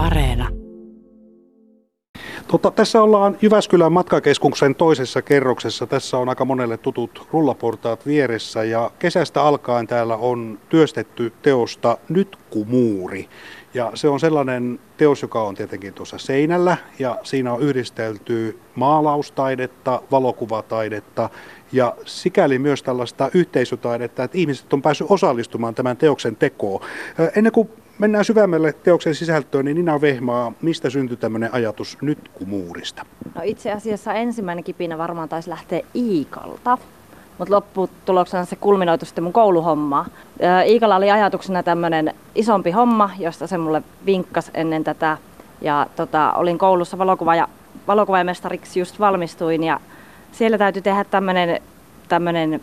Areena. Tota, tässä ollaan Jyväskylän matkakeskuksen toisessa kerroksessa. Tässä on aika monelle tutut rullaportaat vieressä ja kesästä alkaen täällä on työstetty teosta Nytkumuuri. Ja se on sellainen teos, joka on tietenkin tuossa seinällä ja siinä on yhdistelty maalaustaidetta, valokuvataidetta ja sikäli myös tällaista yhteisötaidetta, että ihmiset on päässyt osallistumaan tämän teoksen tekoon. Ennen kuin mennään syvemmälle teoksen sisältöön, niin Nina Vehmaa, mistä syntyi tämmöinen ajatus nyt muurista? No itse asiassa ensimmäinen kipinä varmaan taisi lähteä Iikalta, mutta lopputuloksena se kulminoitu sitten mun kouluhommaa. Iikalla oli ajatuksena tämmöinen isompi homma, josta se mulle vinkkasi ennen tätä. Ja tota, olin koulussa valokuva- ja valokuvamestariksi just valmistuin ja siellä täytyy tehdä tämmöinen, tämmöinen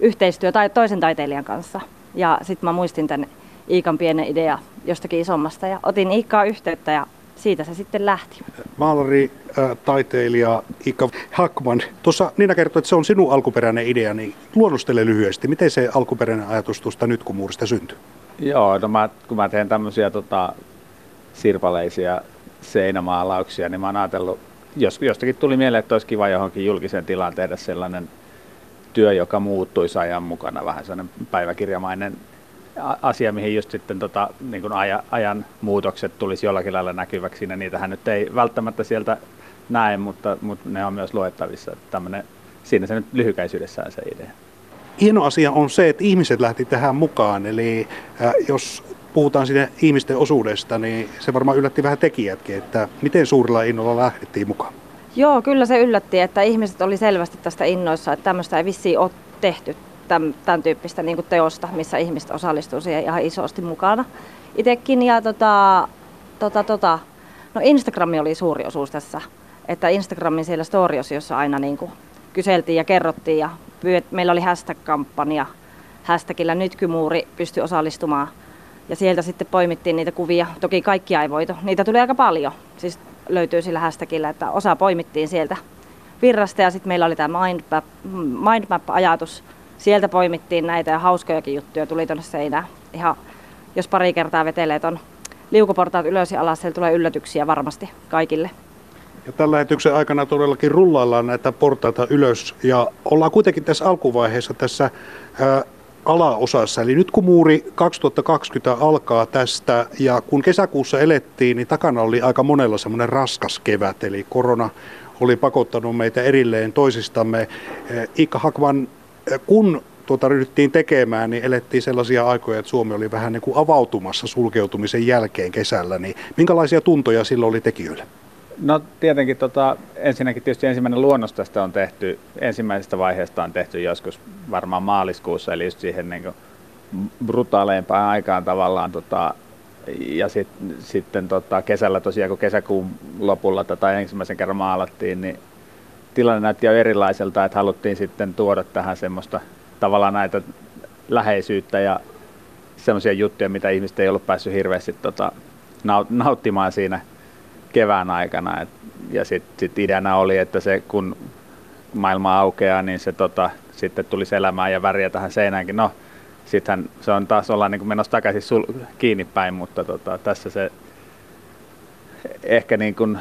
yhteistyö tai toisen taiteilijan kanssa. Ja sitten mä muistin tämän Iikan pienen idea jostakin isommasta ja otin Iikkaa yhteyttä ja siitä se sitten lähti. Maalari, äh, taiteilija Ika Hakman. Tuossa Niina kertoi, että se on sinun alkuperäinen idea, niin luonnostele lyhyesti. Miten se alkuperäinen ajatus tuosta nyt kun muurista syntyi? Joo, no mä, kun mä teen tämmöisiä tota, sirpaleisia seinämaalauksia, niin mä oon ajatellut, jos, jostakin tuli mieleen, että olisi kiva johonkin julkiseen tilaan tehdä sellainen työ, joka muuttuisi ajan mukana, vähän sellainen päiväkirjamainen asia, mihin just sitten tota, niin kuin ajan, ajan muutokset tulisi jollakin lailla näkyväksi siinä. Niitähän nyt ei välttämättä sieltä näe, mutta, mutta ne on myös luettavissa. Tämmönen, siinä se nyt lyhykäisyydessään se idea. Hieno asia on se, että ihmiset lähti tähän mukaan. Eli äh, jos puhutaan sinne ihmisten osuudesta, niin se varmaan yllätti vähän tekijätkin, että miten suurella innolla lähdettiin mukaan. Joo, kyllä se yllätti, että ihmiset oli selvästi tästä innoissa, että tämmöistä ei vissiin ole tehty tämän, tämän tyyppistä niin kuin teosta, missä ihmiset osallistuu siihen ihan isosti mukana. Itekin ja tota, tota, tota, no Instagram oli suuri osuus tässä. Että Instagramin siellä storios, jossa aina niin kuin kyseltiin ja kerrottiin ja pyyt, meillä oli hashtag-kampanja. Hashtagillä nytkymuuri pystyi osallistumaan. Ja sieltä sitten poimittiin niitä kuvia. Toki kaikkia ei voitu. Niitä tuli aika paljon. Siis löytyy sillä hashtagillä, että osa poimittiin sieltä virrasta ja sitten meillä oli tämä mindmap, mindmap-ajatus, sieltä poimittiin näitä ja hauskojakin juttuja tuli tuonne seinään. Ihan, jos pari kertaa vetelee ton liukuportaat ylös ja alas, tulee yllätyksiä varmasti kaikille. Ja tällä lähetyksen aikana todellakin rullaillaan näitä portaita ylös ja ollaan kuitenkin tässä alkuvaiheessa tässä ää, alaosassa. Eli nyt kun muuri 2020 alkaa tästä ja kun kesäkuussa elettiin, niin takana oli aika monella semmoinen raskas kevät, eli korona oli pakottanut meitä erilleen toisistamme. Ika Hakman kun tuota ryhdyttiin tekemään, niin elettiin sellaisia aikoja, että Suomi oli vähän niin kuin avautumassa sulkeutumisen jälkeen kesällä. Niin minkälaisia tuntoja silloin oli tekijöille? No tietenkin tota, ensinnäkin tietysti ensimmäinen luonnos tästä on tehty, ensimmäisestä vaiheesta on tehty joskus varmaan maaliskuussa, eli just siihen niin brutaaleimpaan aikaan tavallaan. Tota, ja sit, sitten tota, kesällä tosiaan, kun kesäkuun lopulla tätä ensimmäisen kerran maalattiin, niin tilanne näytti jo erilaiselta, että haluttiin sitten tuoda tähän semmoista tavallaan näitä läheisyyttä ja semmoisia juttuja, mitä ihmiset ei ollut päässyt hirveästi tota, nauttimaan siinä kevään aikana. Et, ja sitten sit ideana oli, että se kun maailma aukeaa, niin se tota, sitten tulisi elämään ja väriä tähän seinäänkin. No, sittenhän se on taas ollaan niin menossa takaisin sul- kiinni päin, mutta tota, tässä se ehkä niin kuin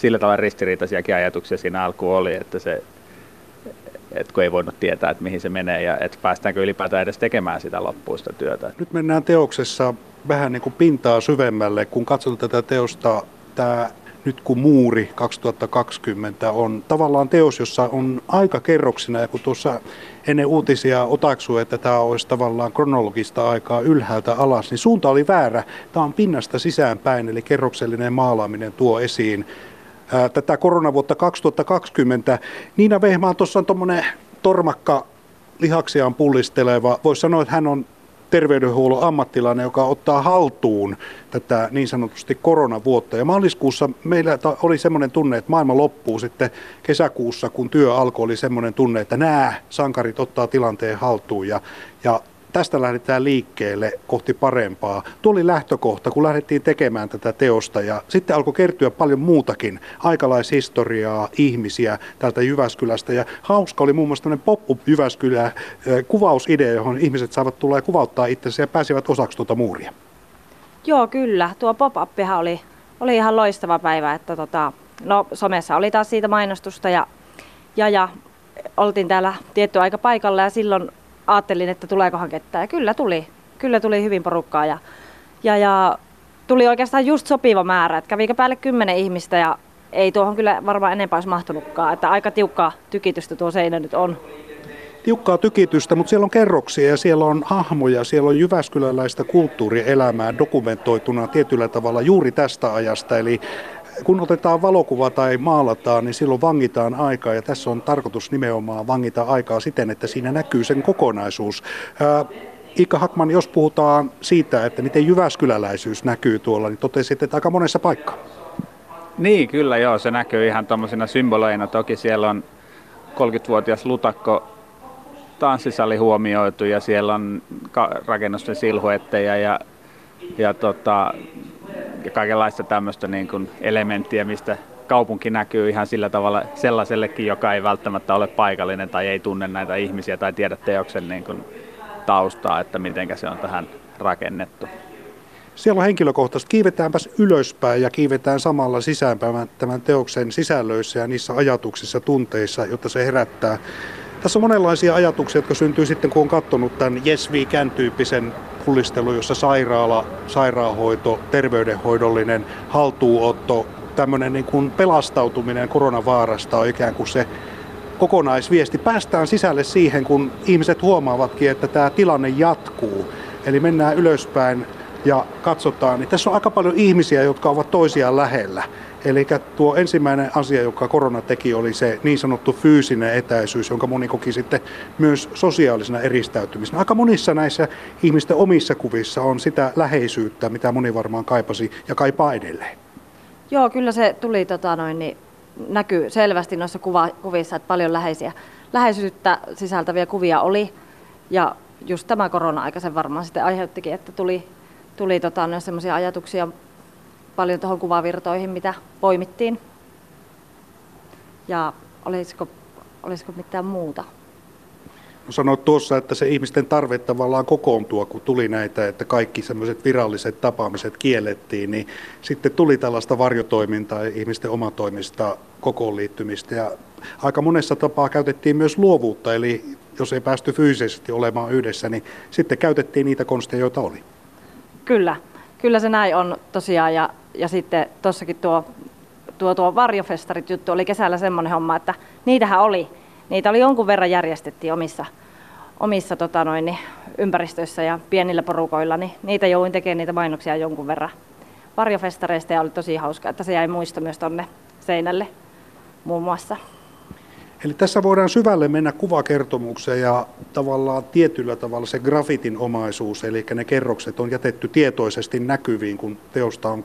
sillä tavalla ristiriitaisiakin ajatuksia siinä alkuun oli, että se että kun ei voinut tietää, että mihin se menee ja että päästäänkö ylipäätään edes tekemään sitä loppuista työtä. Nyt mennään teoksessa vähän niin kuin pintaa syvemmälle. Kun katsotaan tätä teosta, tämä nyt kun muuri 2020 on tavallaan teos, jossa on aika kerroksina ja kun tuossa ennen uutisia otaksui, että tämä olisi tavallaan kronologista aikaa ylhäältä alas, niin suunta oli väärä. Tämä on pinnasta sisäänpäin, eli kerroksellinen maalaaminen tuo esiin tätä koronavuotta 2020. Niina Vehmaan tuossa on tuommoinen tormakka lihaksiaan pullisteleva. Voisi sanoa, että hän on terveydenhuollon ammattilainen, joka ottaa haltuun tätä niin sanotusti koronavuotta. Ja maaliskuussa meillä oli semmoinen tunne, että maailma loppuu sitten kesäkuussa, kun työ alkoi, oli semmoinen tunne, että nämä sankarit ottaa tilanteen haltuun. Ja, ja tästä lähdetään liikkeelle kohti parempaa. Tuo oli lähtökohta, kun lähdettiin tekemään tätä teosta ja sitten alkoi kertyä paljon muutakin aikalaishistoriaa, ihmisiä täältä Jyväskylästä ja hauska oli muun muassa tämmöinen pop-up Jyväskylä kuvausidea, johon ihmiset saavat tulla ja kuvauttaa itsensä ja pääsivät osaksi tuota muuria. Joo, kyllä. Tuo pop-up oli, oli ihan loistava päivä. Että tota, no, somessa oli taas siitä mainostusta ja, ja, ja oltiin täällä tietty aika paikalla ja silloin ajattelin, että tuleekohan ketään. Ja kyllä tuli. Kyllä tuli hyvin porukkaa ja, ja, ja tuli oikeastaan just sopiva määrä. Että kävikö päälle kymmenen ihmistä ja ei tuohon kyllä varmaan enempää olisi mahtunutkaan. Että aika tiukkaa tykitystä tuo seinä nyt on tiukkaa tykitystä, mutta siellä on kerroksia ja siellä on hahmoja, siellä on jyväskyläläistä kulttuurielämää dokumentoituna tietyllä tavalla juuri tästä ajasta. Eli kun otetaan valokuva tai maalataan, niin silloin vangitaan aikaa ja tässä on tarkoitus nimenomaan vangita aikaa siten, että siinä näkyy sen kokonaisuus. Ika Hakman, jos puhutaan siitä, että miten jyväskyläläisyys näkyy tuolla, niin totesit, että aika monessa paikkaa. Niin, kyllä joo, se näkyy ihan tuommoisina symboleina. Toki siellä on 30-vuotias lutakko tanssisali huomioitu ja siellä on rakennusten silhuetteja ja, ja, tota, ja kaikenlaista tämmöistä niin kuin elementtiä, mistä kaupunki näkyy ihan sillä tavalla sellaisellekin, joka ei välttämättä ole paikallinen tai ei tunne näitä ihmisiä tai tiedä teoksen niin kuin taustaa, että miten se on tähän rakennettu. Siellä on henkilökohtaisesti. Kiivetäänpäs ylöspäin ja kiivetään samalla sisäänpäin tämän teoksen sisällöissä ja niissä ajatuksissa, tunteissa, jotta se herättää tässä on monenlaisia ajatuksia, jotka syntyy sitten, kun on katsonut tämän Yes We Can tyyppisen pullistelun, jossa sairaala, sairaanhoito, terveydenhoidollinen haltuuotto, tämmöinen niin kuin pelastautuminen koronavaarasta on ikään kuin se kokonaisviesti. Päästään sisälle siihen, kun ihmiset huomaavatkin, että tämä tilanne jatkuu. Eli mennään ylöspäin ja katsotaan, niin tässä on aika paljon ihmisiä, jotka ovat toisiaan lähellä. Eli tuo ensimmäinen asia, joka korona teki, oli se niin sanottu fyysinen etäisyys, jonka moni koki sitten myös sosiaalisena eristäytymisenä. Aika monissa näissä ihmisten omissa kuvissa on sitä läheisyyttä, mitä moni varmaan kaipasi ja kaipaa edelleen. Joo, kyllä se tuli tota noin, niin näkyy selvästi noissa kuva, kuvissa, että paljon läheisiä, läheisyyttä sisältäviä kuvia oli. Ja just tämä korona-aika sen varmaan sitten aiheuttikin, että tuli, tuli tota, sellaisia ajatuksia paljon tuohon kuvavirtoihin, mitä poimittiin. Ja olisiko, olisiko mitään muuta? Sanoit tuossa, että se ihmisten tarve tavallaan kokoontua, kun tuli näitä, että kaikki semmoiset viralliset tapaamiset kiellettiin, niin sitten tuli tällaista varjotoimintaa ja ihmisten omatoimista kokoon liittymistä. Ja aika monessa tapaa käytettiin myös luovuutta, eli jos ei päästy fyysisesti olemaan yhdessä, niin sitten käytettiin niitä konsteja, joita oli. Kyllä, kyllä se näin on tosiaan. Ja ja sitten tuossakin tuo, tuo, tuo varjofestarit juttu oli kesällä semmoinen homma, että niitähän oli. Niitä oli jonkun verran järjestettiin omissa, omissa tota noin, niin, ympäristöissä ja pienillä porukoilla, niin niitä jouduin tekemään niitä mainoksia jonkun verran varjofestareista ja oli tosi hauska, että se jäi muisto myös tonne seinälle muun muassa. Eli tässä voidaan syvälle mennä kuvakertomukseen ja tavallaan tietyllä tavalla se grafitin omaisuus, eli ne kerrokset on jätetty tietoisesti näkyviin, kun teosta on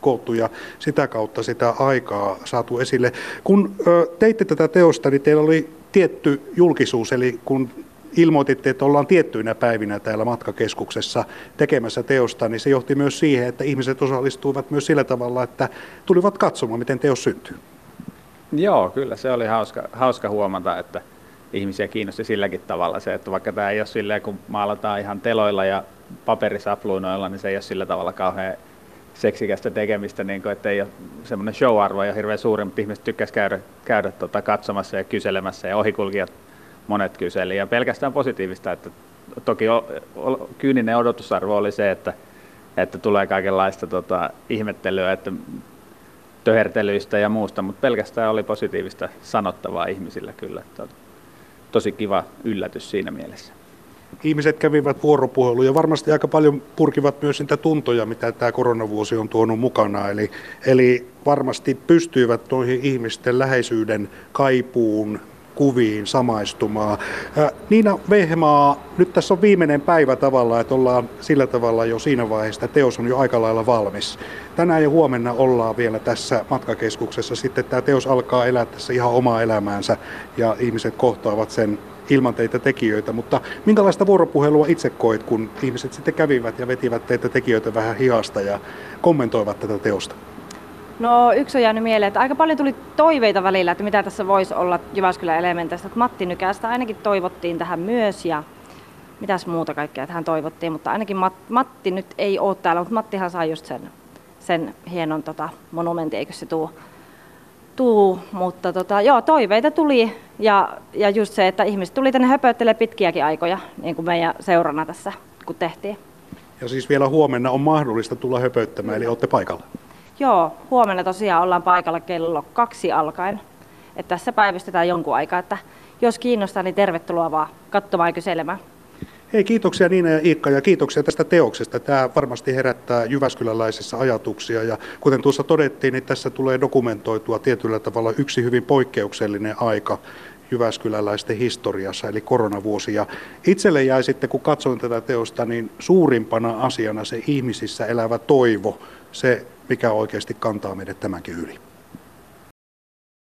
koottu ja sitä kautta sitä aikaa saatu esille. Kun teitte tätä teosta, niin teillä oli tietty julkisuus, eli kun ilmoititte, että ollaan tiettyinä päivinä täällä matkakeskuksessa tekemässä teosta, niin se johti myös siihen, että ihmiset osallistuivat myös sillä tavalla, että tulivat katsomaan, miten teos syntyy. Joo, kyllä. Se oli hauska, hauska huomata, että ihmisiä kiinnosti silläkin tavalla se, että vaikka tämä ei ole silleen, kun maalataan ihan teloilla ja paperisapluunoilla, niin se ei ole sillä tavalla kauhean seksikästä tekemistä, niin kuin, että ei ole semmoinen show-arvo ja hirveän suuri, mutta ihmiset tykkäsivät käydä, käydä tota, katsomassa ja kyselemässä ja ohikulkijat monet kyseli. Ja pelkästään positiivista, että toki o, o, kyyninen odotusarvo oli se, että, että tulee kaikenlaista tota, ihmettelyä, että töhertelyistä ja muusta, mutta pelkästään oli positiivista sanottavaa ihmisillä kyllä. Tosi kiva yllätys siinä mielessä. Ihmiset kävivät vuoropuhelu ja varmasti aika paljon purkivat myös niitä tuntoja, mitä tämä koronavuosi on tuonut mukana. Eli, eli varmasti pystyivät noihin ihmisten läheisyyden kaipuun, kuviin samaistumaan. Niina Vehmaa, nyt tässä on viimeinen päivä tavalla, että ollaan sillä tavalla jo siinä vaiheessa, että teos on jo aika lailla valmis. Tänään ja huomenna ollaan vielä tässä matkakeskuksessa. Sitten tämä teos alkaa elää tässä ihan omaa elämäänsä ja ihmiset kohtaavat sen ilman teitä tekijöitä, mutta minkälaista vuoropuhelua itse koit, kun ihmiset sitten kävivät ja vetivät teitä tekijöitä vähän hihasta ja kommentoivat tätä teosta? No yksi on jäänyt mieleen, että aika paljon tuli toiveita välillä, että mitä tässä voisi olla Jyväskylän elementeistä. Matti Nykästä ainakin toivottiin tähän myös ja, mitäs muuta kaikkea tähän toivottiin, mutta ainakin Matti nyt ei ole täällä, mutta Mattihan sai just sen, sen hienon tota, monumentin, eikö se tuu, tuu. mutta tota, joo, toiveita tuli ja, ja just se, että ihmiset tuli tänne höpöttelemään pitkiäkin aikoja, niin kuin meidän seurana tässä, kun tehtiin. Ja siis vielä huomenna on mahdollista tulla höpöttämään, eli olette paikalla. Joo, huomenna tosiaan ollaan paikalla kello kaksi alkaen. Että tässä päivystetään jonkun aikaa, että jos kiinnostaa, niin tervetuloa vaan katsomaan ja kyselemään. Hei, kiitoksia Niina ja Iikka ja kiitoksia tästä teoksesta. Tämä varmasti herättää Jyväskyläläisissä ajatuksia ja kuten tuossa todettiin, niin tässä tulee dokumentoitua tietyllä tavalla yksi hyvin poikkeuksellinen aika Jyväskyläläisten historiassa, eli koronavuosi. Ja itselle jäi sitten, kun katsoin tätä teosta, niin suurimpana asiana se ihmisissä elävä toivo, se mikä oikeasti kantaa meidät tämänkin yli.